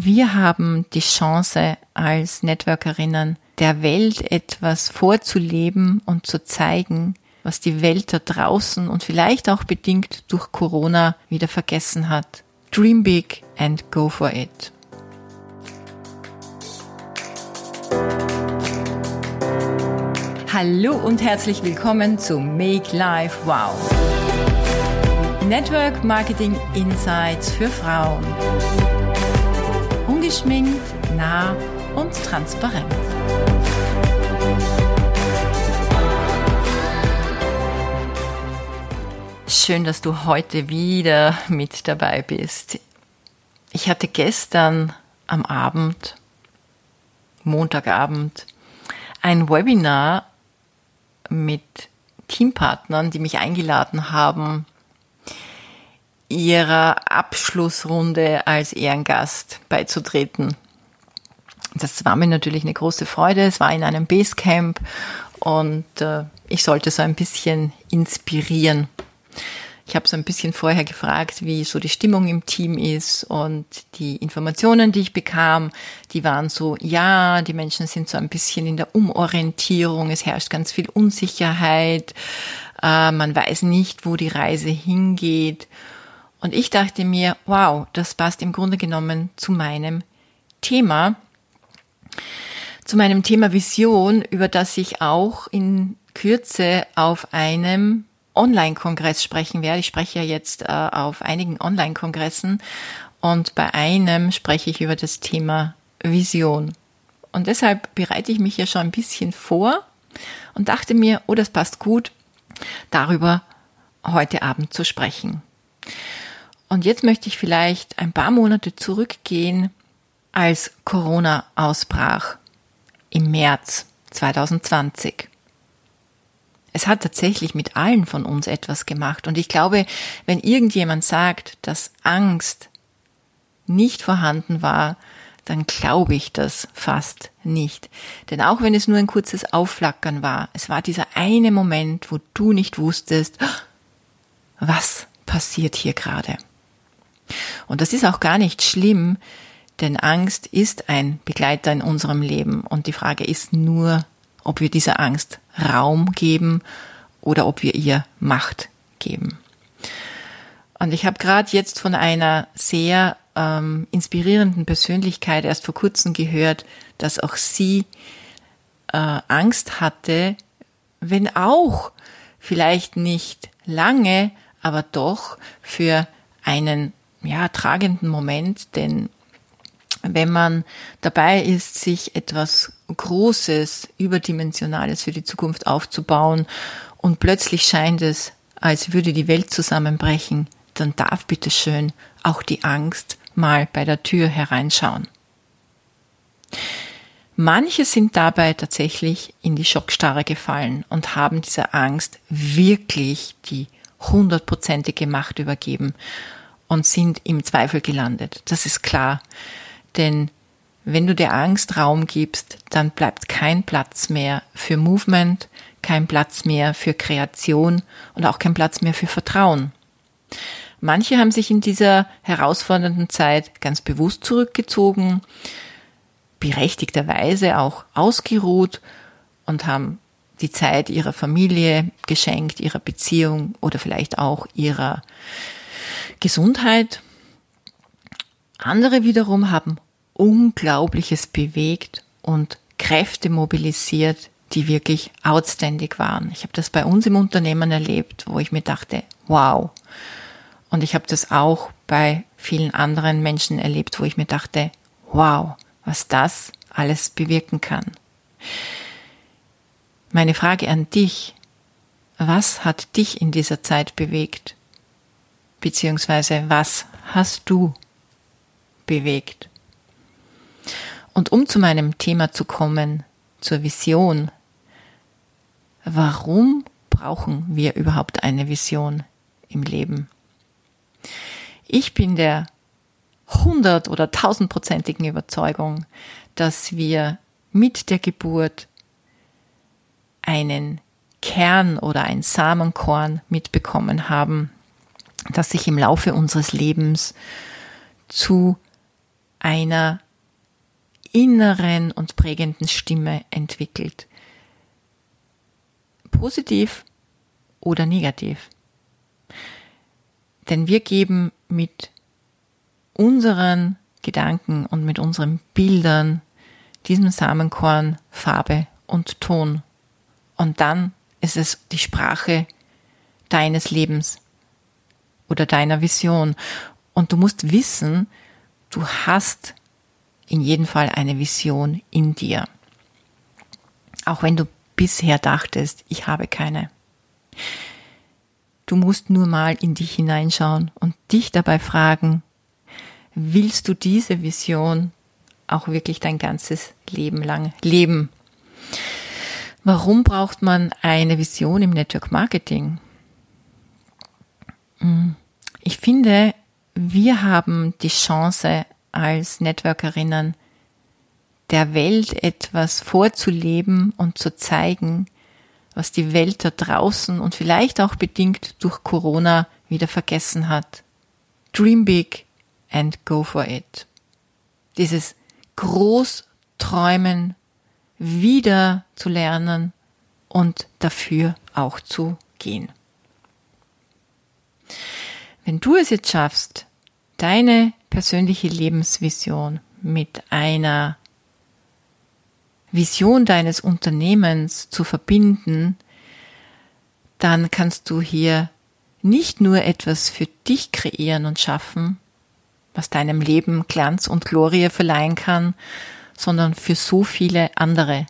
wir haben die Chance als Networkerinnen der Welt etwas vorzuleben und zu zeigen, was die Welt da draußen und vielleicht auch bedingt durch Corona wieder vergessen hat. Dream big and go for it. Hallo und herzlich willkommen zu Make Life Wow. Network Marketing Insights für Frauen. Ungeschminkt, nah und transparent. Schön, dass du heute wieder mit dabei bist. Ich hatte gestern am Abend, Montagabend, ein Webinar mit Teampartnern, die mich eingeladen haben, ihrer Abschlussrunde als Ehrengast beizutreten. Das war mir natürlich eine große Freude. Es war in einem Basecamp und äh, ich sollte so ein bisschen inspirieren. Ich habe so ein bisschen vorher gefragt, wie so die Stimmung im Team ist und die Informationen, die ich bekam, die waren so, ja, die Menschen sind so ein bisschen in der Umorientierung, es herrscht ganz viel Unsicherheit, äh, man weiß nicht, wo die Reise hingeht. Und ich dachte mir, wow, das passt im Grunde genommen zu meinem Thema, zu meinem Thema Vision, über das ich auch in Kürze auf einem Online-Kongress sprechen werde. Ich spreche ja jetzt äh, auf einigen Online-Kongressen und bei einem spreche ich über das Thema Vision. Und deshalb bereite ich mich ja schon ein bisschen vor und dachte mir, oh, das passt gut, darüber heute Abend zu sprechen. Und jetzt möchte ich vielleicht ein paar Monate zurückgehen, als Corona ausbrach im März 2020 es hat tatsächlich mit allen von uns etwas gemacht. Und ich glaube, wenn irgendjemand sagt, dass Angst nicht vorhanden war, dann glaube ich das fast nicht. Denn auch wenn es nur ein kurzes Aufflackern war, es war dieser eine Moment, wo du nicht wusstest, was passiert hier gerade. Und das ist auch gar nicht schlimm, denn Angst ist ein Begleiter in unserem Leben. Und die Frage ist nur, ob wir dieser Angst Raum geben oder ob wir ihr Macht geben. Und ich habe gerade jetzt von einer sehr ähm, inspirierenden Persönlichkeit erst vor kurzem gehört, dass auch sie äh, Angst hatte, wenn auch vielleicht nicht lange, aber doch für einen ja tragenden Moment, denn wenn man dabei ist, sich etwas Großes, Überdimensionales für die Zukunft aufzubauen und plötzlich scheint es, als würde die Welt zusammenbrechen, dann darf bitte schön auch die Angst mal bei der Tür hereinschauen. Manche sind dabei tatsächlich in die Schockstarre gefallen und haben dieser Angst wirklich die hundertprozentige Macht übergeben und sind im Zweifel gelandet. Das ist klar. Denn wenn du der Angst Raum gibst, dann bleibt kein Platz mehr für Movement, kein Platz mehr für Kreation und auch kein Platz mehr für Vertrauen. Manche haben sich in dieser herausfordernden Zeit ganz bewusst zurückgezogen, berechtigterweise auch ausgeruht und haben die Zeit ihrer Familie geschenkt, ihrer Beziehung oder vielleicht auch ihrer Gesundheit. Andere wiederum haben Unglaubliches bewegt und Kräfte mobilisiert, die wirklich outstanding waren. Ich habe das bei uns im Unternehmen erlebt, wo ich mir dachte, wow. Und ich habe das auch bei vielen anderen Menschen erlebt, wo ich mir dachte, wow, was das alles bewirken kann. Meine Frage an dich, was hat dich in dieser Zeit bewegt? Beziehungsweise was hast du bewegt? Und um zu meinem Thema zu kommen, zur Vision, warum brauchen wir überhaupt eine Vision im Leben? Ich bin der hundert- oder tausendprozentigen Überzeugung, dass wir mit der Geburt einen Kern oder ein Samenkorn mitbekommen haben, das sich im Laufe unseres Lebens zu einer inneren und prägenden Stimme entwickelt. Positiv oder negativ. Denn wir geben mit unseren Gedanken und mit unseren Bildern diesem Samenkorn Farbe und Ton. Und dann ist es die Sprache deines Lebens oder deiner Vision. Und du musst wissen, du hast in jedem Fall eine Vision in dir. Auch wenn du bisher dachtest, ich habe keine. Du musst nur mal in dich hineinschauen und dich dabei fragen, willst du diese Vision auch wirklich dein ganzes Leben lang leben? Warum braucht man eine Vision im Network Marketing? Hm, ich finde, wir haben die Chance als Networkerinnen der Welt etwas vorzuleben und zu zeigen, was die Welt da draußen und vielleicht auch bedingt durch Corona wieder vergessen hat. Dream big and go for it. Dieses Großträumen wieder zu lernen und dafür auch zu gehen. Wenn du es jetzt schaffst, deine persönliche Lebensvision mit einer Vision deines Unternehmens zu verbinden, dann kannst du hier nicht nur etwas für dich kreieren und schaffen, was deinem Leben Glanz und Glorie verleihen kann, sondern für so viele andere.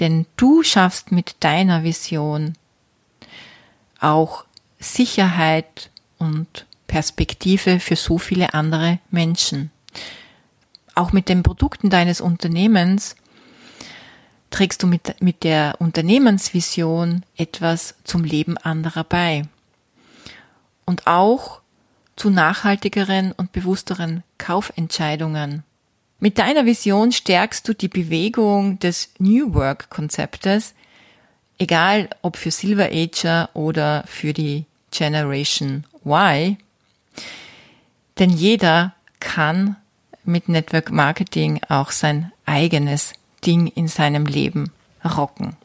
Denn du schaffst mit deiner Vision auch Sicherheit und Perspektive für so viele andere Menschen. Auch mit den Produkten deines Unternehmens trägst du mit, mit der Unternehmensvision etwas zum Leben anderer bei. Und auch zu nachhaltigeren und bewussteren Kaufentscheidungen. Mit deiner Vision stärkst du die Bewegung des New Work Konzeptes, egal ob für Silver Ager oder für die Generation Y. Denn jeder kann mit Network Marketing auch sein eigenes Ding in seinem Leben rocken.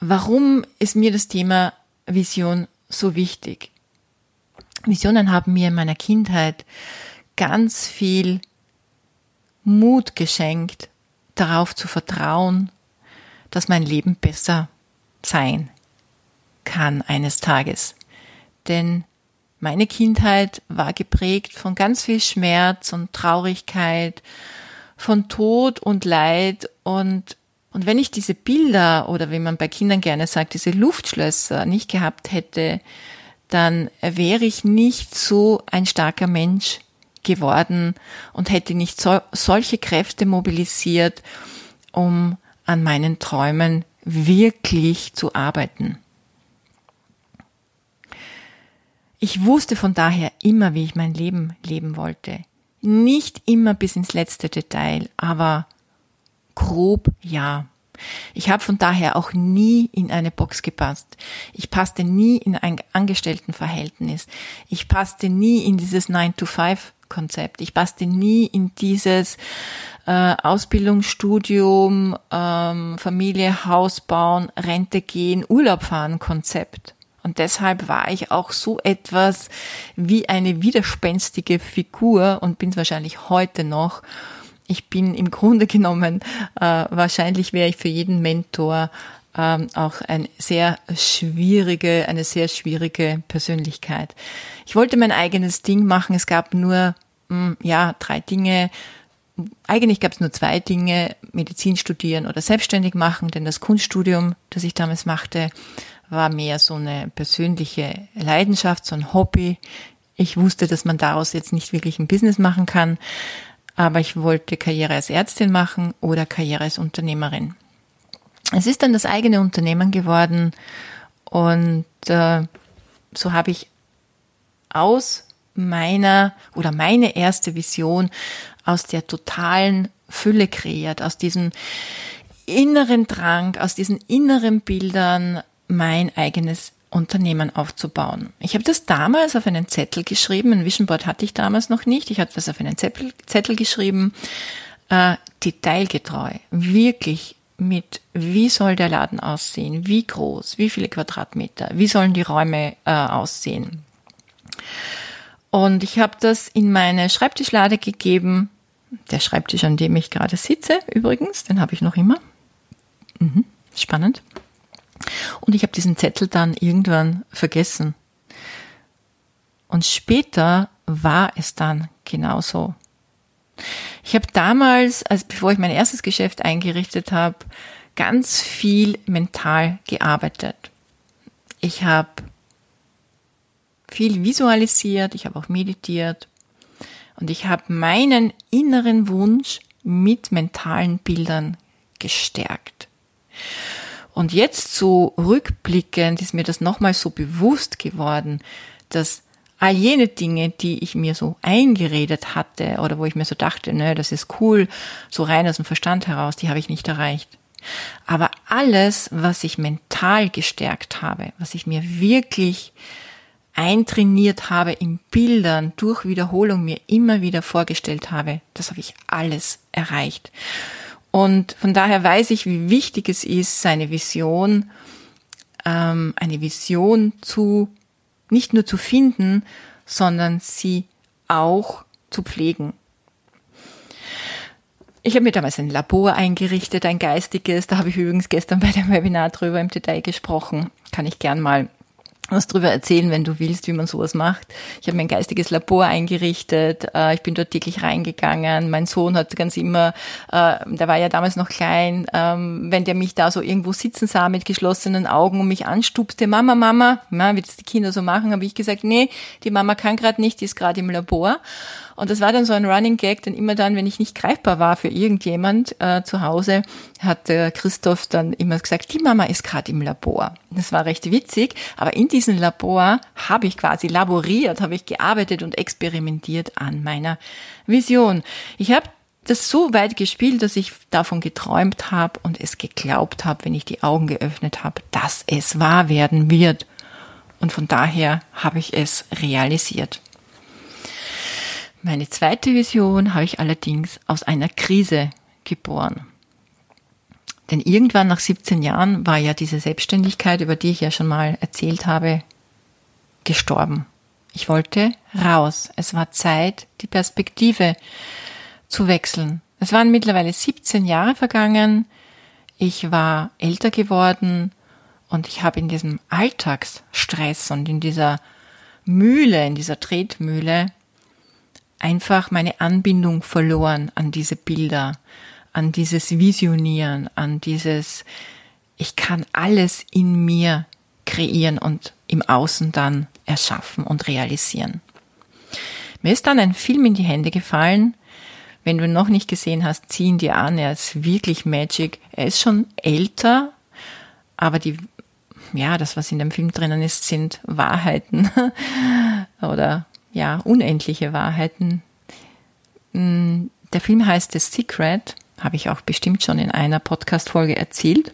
Warum ist mir das Thema Vision so wichtig? Visionen haben mir in meiner Kindheit ganz viel Mut geschenkt, darauf zu vertrauen, dass mein Leben besser sein kann eines Tages. Denn meine Kindheit war geprägt von ganz viel Schmerz und Traurigkeit, von Tod und Leid und und wenn ich diese Bilder oder wie man bei Kindern gerne sagt, diese Luftschlösser nicht gehabt hätte, dann wäre ich nicht so ein starker Mensch geworden und hätte nicht so, solche Kräfte mobilisiert, um an meinen Träumen wirklich zu arbeiten. Ich wusste von daher immer, wie ich mein Leben leben wollte. Nicht immer bis ins letzte Detail, aber grob ja. Ich habe von daher auch nie in eine Box gepasst. Ich passte nie in ein Angestelltenverhältnis. Ich passte nie in dieses 9-to-5-Konzept. Ich passte nie in dieses äh, Ausbildungsstudium, ähm, Familie, Haus bauen, Rente gehen, Urlaub fahren Konzept. Und deshalb war ich auch so etwas wie eine widerspenstige Figur und bin es wahrscheinlich heute noch ich bin im Grunde genommen, äh, wahrscheinlich wäre ich für jeden Mentor ähm, auch eine sehr schwierige, eine sehr schwierige Persönlichkeit. Ich wollte mein eigenes Ding machen. Es gab nur, mh, hm, ja, drei Dinge. Eigentlich gab es nur zwei Dinge, Medizin studieren oder selbstständig machen, denn das Kunststudium, das ich damals machte, war mehr so eine persönliche Leidenschaft, so ein Hobby. Ich wusste, dass man daraus jetzt nicht wirklich ein Business machen kann aber ich wollte Karriere als Ärztin machen oder Karriere als Unternehmerin. Es ist dann das eigene Unternehmen geworden und äh, so habe ich aus meiner oder meine erste Vision aus der totalen Fülle kreiert, aus diesem inneren Drang, aus diesen inneren Bildern mein eigenes Unternehmen aufzubauen. Ich habe das damals auf einen Zettel geschrieben. Ein Vision Board hatte ich damals noch nicht. Ich habe das auf einen Zettel, Zettel geschrieben, äh, detailgetreu, wirklich mit, wie soll der Laden aussehen, wie groß, wie viele Quadratmeter, wie sollen die Räume äh, aussehen. Und ich habe das in meine Schreibtischlade gegeben. Der Schreibtisch, an dem ich gerade sitze, übrigens, den habe ich noch immer. Mhm, spannend. Und ich habe diesen Zettel dann irgendwann vergessen. Und später war es dann genauso. Ich habe damals, also bevor ich mein erstes Geschäft eingerichtet habe, ganz viel mental gearbeitet. Ich habe viel visualisiert, ich habe auch meditiert und ich habe meinen inneren Wunsch mit mentalen Bildern gestärkt. Und jetzt so rückblickend ist mir das nochmal so bewusst geworden, dass all jene Dinge, die ich mir so eingeredet hatte oder wo ich mir so dachte, ne, das ist cool, so rein aus dem Verstand heraus, die habe ich nicht erreicht. Aber alles, was ich mental gestärkt habe, was ich mir wirklich eintrainiert habe in Bildern durch Wiederholung mir immer wieder vorgestellt habe, das habe ich alles erreicht. Und von daher weiß ich, wie wichtig es ist, seine Vision, ähm, eine Vision zu, nicht nur zu finden, sondern sie auch zu pflegen. Ich habe mir damals ein Labor eingerichtet, ein geistiges. Da habe ich übrigens gestern bei dem Webinar drüber im Detail gesprochen. Kann ich gern mal was drüber erzählen, wenn du willst, wie man sowas macht. Ich habe mir ein geistiges Labor eingerichtet. Äh, ich bin dort täglich reingegangen. Mein Sohn hat ganz immer, äh, der war ja damals noch klein, ähm, wenn der mich da so irgendwo sitzen sah mit geschlossenen Augen und mich anstupste, Mama, Mama, wie das die Kinder so machen, habe ich gesagt, nee, die Mama kann gerade nicht, die ist gerade im Labor. Und das war dann so ein Running Gag, denn immer dann, wenn ich nicht greifbar war für irgendjemand äh, zu Hause, hat äh, Christoph dann immer gesagt, die Mama ist gerade im Labor. Das war recht witzig, aber in diesem Labor habe ich quasi laboriert, habe ich gearbeitet und experimentiert an meiner Vision. Ich habe das so weit gespielt, dass ich davon geträumt habe und es geglaubt habe, wenn ich die Augen geöffnet habe, dass es wahr werden wird. Und von daher habe ich es realisiert. Meine zweite Vision habe ich allerdings aus einer Krise geboren. Denn irgendwann nach 17 Jahren war ja diese Selbstständigkeit, über die ich ja schon mal erzählt habe, gestorben. Ich wollte raus. Es war Zeit, die Perspektive zu wechseln. Es waren mittlerweile 17 Jahre vergangen. Ich war älter geworden und ich habe in diesem Alltagsstress und in dieser Mühle, in dieser Tretmühle einfach meine Anbindung verloren an diese Bilder, an dieses Visionieren, an dieses, ich kann alles in mir kreieren und im Außen dann erschaffen und realisieren. Mir ist dann ein Film in die Hände gefallen. Wenn du ihn noch nicht gesehen hast, zieh ihn dir an. Er ist wirklich Magic. Er ist schon älter, aber die, ja, das, was in dem Film drinnen ist, sind Wahrheiten oder ja, unendliche Wahrheiten. Mm, der Film heißt The Secret, habe ich auch bestimmt schon in einer Podcast-Folge erzählt.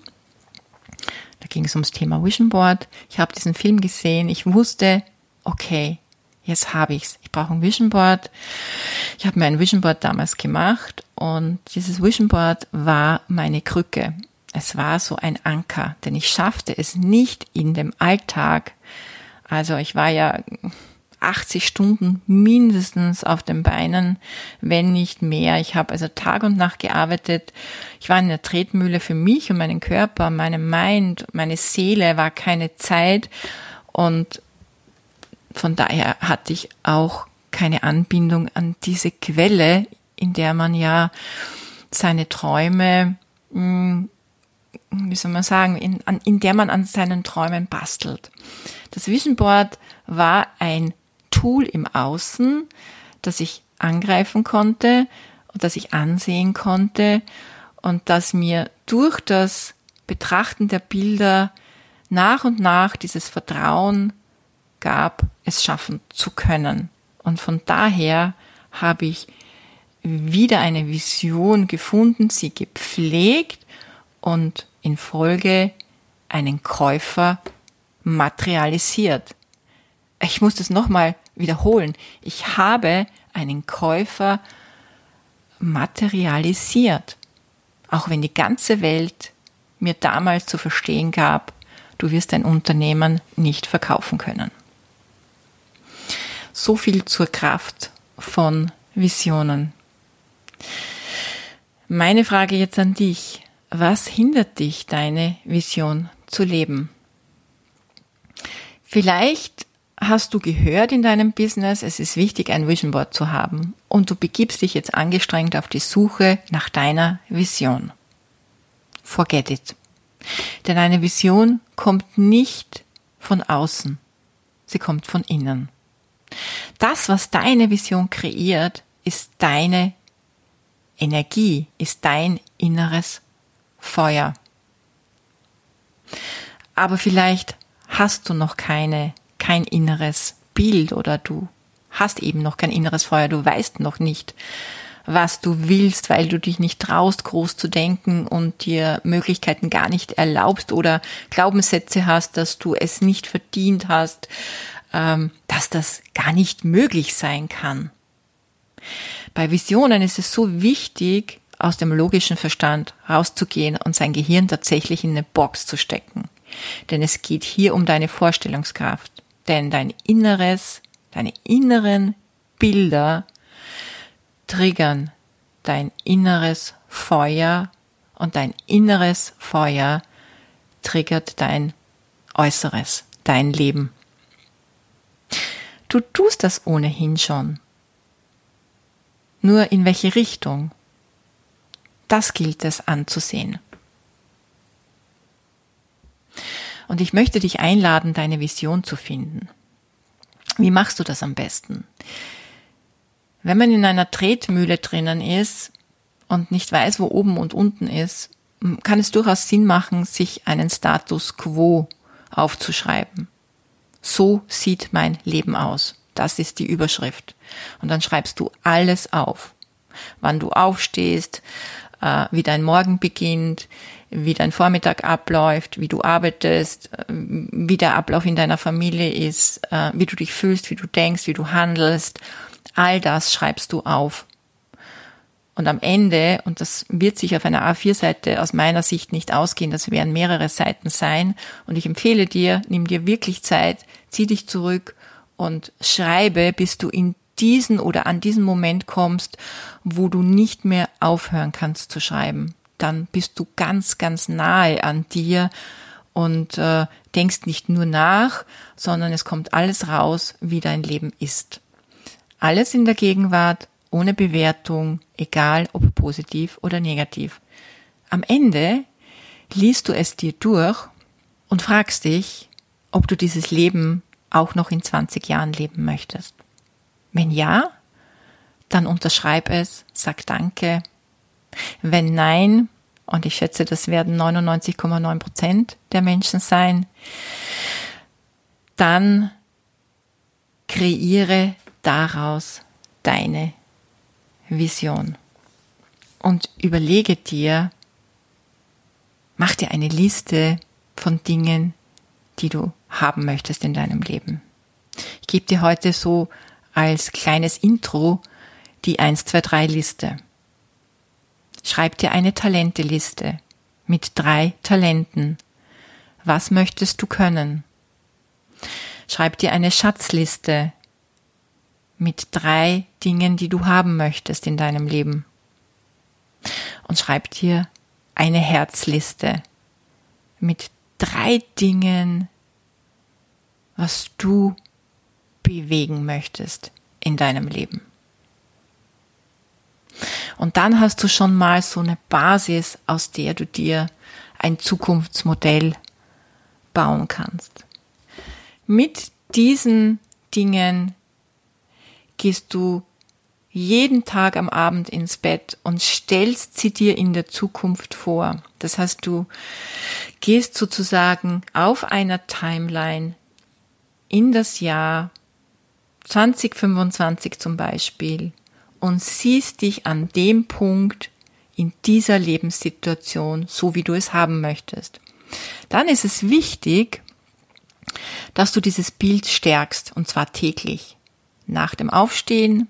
Da ging es ums Thema Vision Board. Ich habe diesen Film gesehen. Ich wusste, okay, jetzt habe ich's. Ich brauche ein Vision Board. Ich habe mir ein Vision Board damals gemacht und dieses Vision Board war meine Krücke. Es war so ein Anker, denn ich schaffte es nicht in dem Alltag. Also ich war ja 80 Stunden mindestens auf den Beinen, wenn nicht mehr. Ich habe also Tag und Nacht gearbeitet. Ich war in der Tretmühle für mich und meinen Körper, meine Mind, meine Seele war keine Zeit und von daher hatte ich auch keine Anbindung an diese Quelle, in der man ja seine Träume, hm, wie soll man sagen, in, in der man an seinen Träumen bastelt. Das Vision Board war ein Tool im Außen, das ich angreifen konnte und das ich ansehen konnte und das mir durch das Betrachten der Bilder nach und nach dieses Vertrauen gab, es schaffen zu können. Und von daher habe ich wieder eine Vision gefunden, sie gepflegt und in Folge einen Käufer materialisiert. Ich muss das nochmal wiederholen. Ich habe einen Käufer materialisiert. Auch wenn die ganze Welt mir damals zu verstehen gab, du wirst dein Unternehmen nicht verkaufen können. So viel zur Kraft von Visionen. Meine Frage jetzt an dich. Was hindert dich, deine Vision zu leben? Vielleicht hast du gehört in deinem Business, es ist wichtig, ein Vision Board zu haben und du begibst dich jetzt angestrengt auf die Suche nach deiner Vision. Forget it. Denn eine Vision kommt nicht von außen, sie kommt von innen. Das, was deine Vision kreiert, ist deine Energie, ist dein inneres Feuer. Aber vielleicht hast du noch keine, kein inneres Bild oder du hast eben noch kein inneres Feuer, du weißt noch nicht, was du willst, weil du dich nicht traust, groß zu denken und dir Möglichkeiten gar nicht erlaubst oder Glaubenssätze hast, dass du es nicht verdient hast, ähm, dass das gar nicht möglich sein kann. Bei Visionen ist es so wichtig, aus dem logischen Verstand rauszugehen und sein Gehirn tatsächlich in eine Box zu stecken. Denn es geht hier um deine Vorstellungskraft. Denn dein Inneres, deine inneren Bilder triggern dein inneres Feuer und dein inneres Feuer triggert dein Äußeres, dein Leben. Du tust das ohnehin schon. Nur in welche Richtung? Das gilt es anzusehen. Und ich möchte dich einladen, deine Vision zu finden. Wie machst du das am besten? Wenn man in einer Tretmühle drinnen ist und nicht weiß, wo oben und unten ist, kann es durchaus Sinn machen, sich einen Status quo aufzuschreiben. So sieht mein Leben aus. Das ist die Überschrift. Und dann schreibst du alles auf. Wann du aufstehst, äh, wie dein Morgen beginnt, wie dein Vormittag abläuft, wie du arbeitest, äh, wie der Ablauf in deiner Familie ist, äh, wie du dich fühlst, wie du denkst, wie du handelst. All das schreibst du auf. Und am Ende, und das wird sich auf einer A4-Seite aus meiner Sicht nicht ausgehen, das werden mehrere Seiten sein. Und ich empfehle dir, nimm dir wirklich Zeit, zieh dich zurück und schreibe, bis du in diesen oder an diesen Moment kommst, wo du nicht mehr aufhören kannst zu schreiben. Dann bist du ganz, ganz nahe an dir und äh, denkst nicht nur nach, sondern es kommt alles raus, wie dein Leben ist. Alles in der Gegenwart, ohne Bewertung, egal ob positiv oder negativ. Am Ende liest du es dir durch und fragst dich, ob du dieses Leben auch noch in 20 Jahren leben möchtest. Wenn ja, dann unterschreib es, sag Danke. Wenn nein, und ich schätze, das werden 99,9 Prozent der Menschen sein, dann kreiere daraus deine Vision und überlege dir, mach dir eine Liste von Dingen, die du haben möchtest in deinem Leben. Ich gebe dir heute so als kleines Intro die 1, 2, 3 Liste. Schreib dir eine Talenteliste mit drei Talenten. Was möchtest du können? Schreib dir eine Schatzliste mit drei Dingen, die du haben möchtest in deinem Leben. Und schreib dir eine Herzliste mit drei Dingen, was du bewegen möchtest in deinem Leben. Und dann hast du schon mal so eine Basis, aus der du dir ein Zukunftsmodell bauen kannst. Mit diesen Dingen gehst du jeden Tag am Abend ins Bett und stellst sie dir in der Zukunft vor. Das heißt, du gehst sozusagen auf einer Timeline in das Jahr 2025 zum Beispiel und siehst dich an dem Punkt in dieser Lebenssituation, so wie du es haben möchtest. Dann ist es wichtig, dass du dieses Bild stärkst und zwar täglich. Nach dem Aufstehen,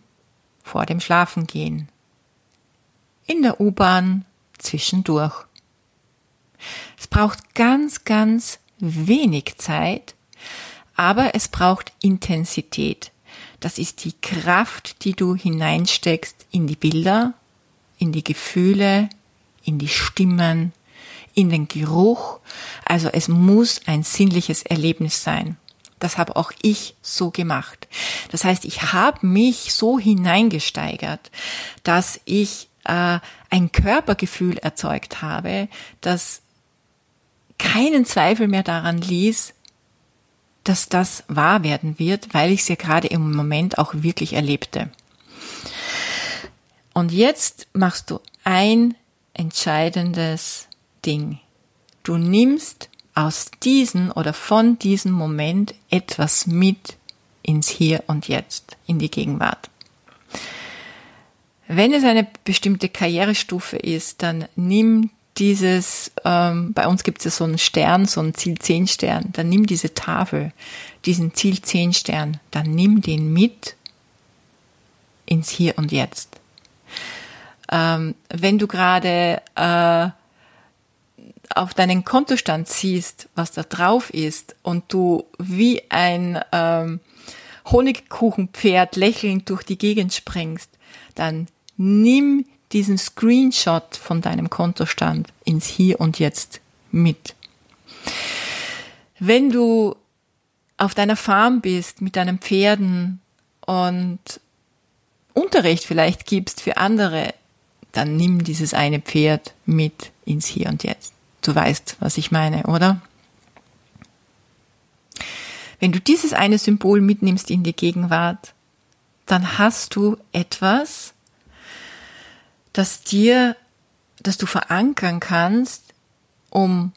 vor dem Schlafengehen, in der U-Bahn, zwischendurch. Es braucht ganz, ganz wenig Zeit, aber es braucht Intensität. Das ist die Kraft, die du hineinsteckst in die Bilder, in die Gefühle, in die Stimmen, in den Geruch. Also es muss ein sinnliches Erlebnis sein. Das habe auch ich so gemacht. Das heißt, ich habe mich so hineingesteigert, dass ich äh, ein Körpergefühl erzeugt habe, das keinen Zweifel mehr daran ließ, dass das wahr werden wird, weil ich es ja gerade im Moment auch wirklich erlebte. Und jetzt machst du ein entscheidendes Ding. Du nimmst aus diesem oder von diesem Moment etwas mit ins Hier und Jetzt, in die Gegenwart. Wenn es eine bestimmte Karrierestufe ist, dann nimm dieses, ähm, bei uns gibt es so einen Stern, so einen Ziel 10 Stern, dann nimm diese Tafel, diesen Ziel 10 Stern, dann nimm den mit ins Hier und Jetzt. Ähm, wenn du gerade äh, auf deinen Kontostand siehst, was da drauf ist und du wie ein ähm, Honigkuchenpferd lächelnd durch die Gegend springst, dann nimm diesen Screenshot von deinem Kontostand ins Hier und Jetzt mit. Wenn du auf deiner Farm bist mit deinen Pferden und Unterricht vielleicht gibst für andere, dann nimm dieses eine Pferd mit ins Hier und Jetzt. Du weißt, was ich meine, oder? Wenn du dieses eine Symbol mitnimmst in die Gegenwart, dann hast du etwas, das dir, das du verankern kannst, um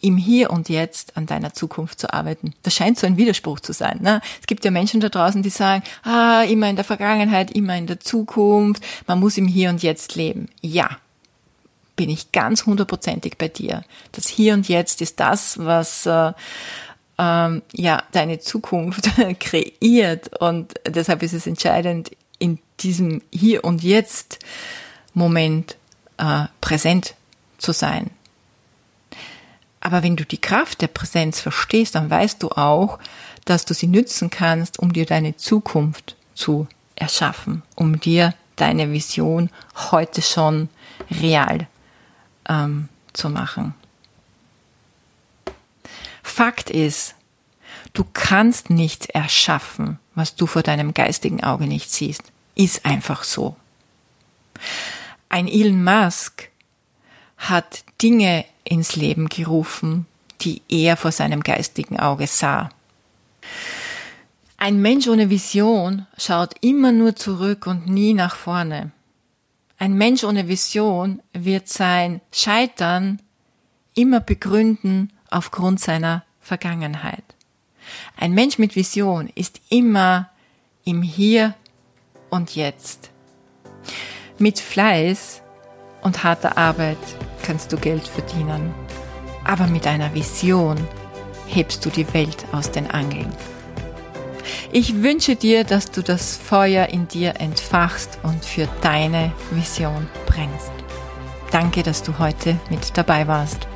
im Hier und Jetzt an deiner Zukunft zu arbeiten. Das scheint so ein Widerspruch zu sein. Ne? Es gibt ja Menschen da draußen, die sagen, ah, immer in der Vergangenheit, immer in der Zukunft, man muss im Hier und Jetzt leben. Ja, bin ich ganz hundertprozentig bei dir. Das Hier und Jetzt ist das, was äh, ähm, ja deine Zukunft kreiert und deshalb ist es entscheidend, in diesem Hier und Jetzt Moment äh, präsent zu sein. Aber wenn du die Kraft der Präsenz verstehst, dann weißt du auch, dass du sie nützen kannst, um dir deine Zukunft zu erschaffen, um dir deine Vision heute schon real ähm, zu machen. Fakt ist, du kannst nichts erschaffen, was du vor deinem geistigen Auge nicht siehst. Ist einfach so. Ein Elon Musk hat Dinge ins Leben gerufen, die er vor seinem geistigen Auge sah. Ein Mensch ohne Vision schaut immer nur zurück und nie nach vorne. Ein Mensch ohne Vision wird sein Scheitern immer begründen aufgrund seiner Vergangenheit. Ein Mensch mit Vision ist immer im Hier und Jetzt. Mit Fleiß und harter Arbeit kannst du Geld verdienen. Aber mit einer Vision hebst du die Welt aus den Angeln. Ich wünsche dir, dass du das Feuer in dir entfachst und für deine Vision brennst. Danke, dass du heute mit dabei warst.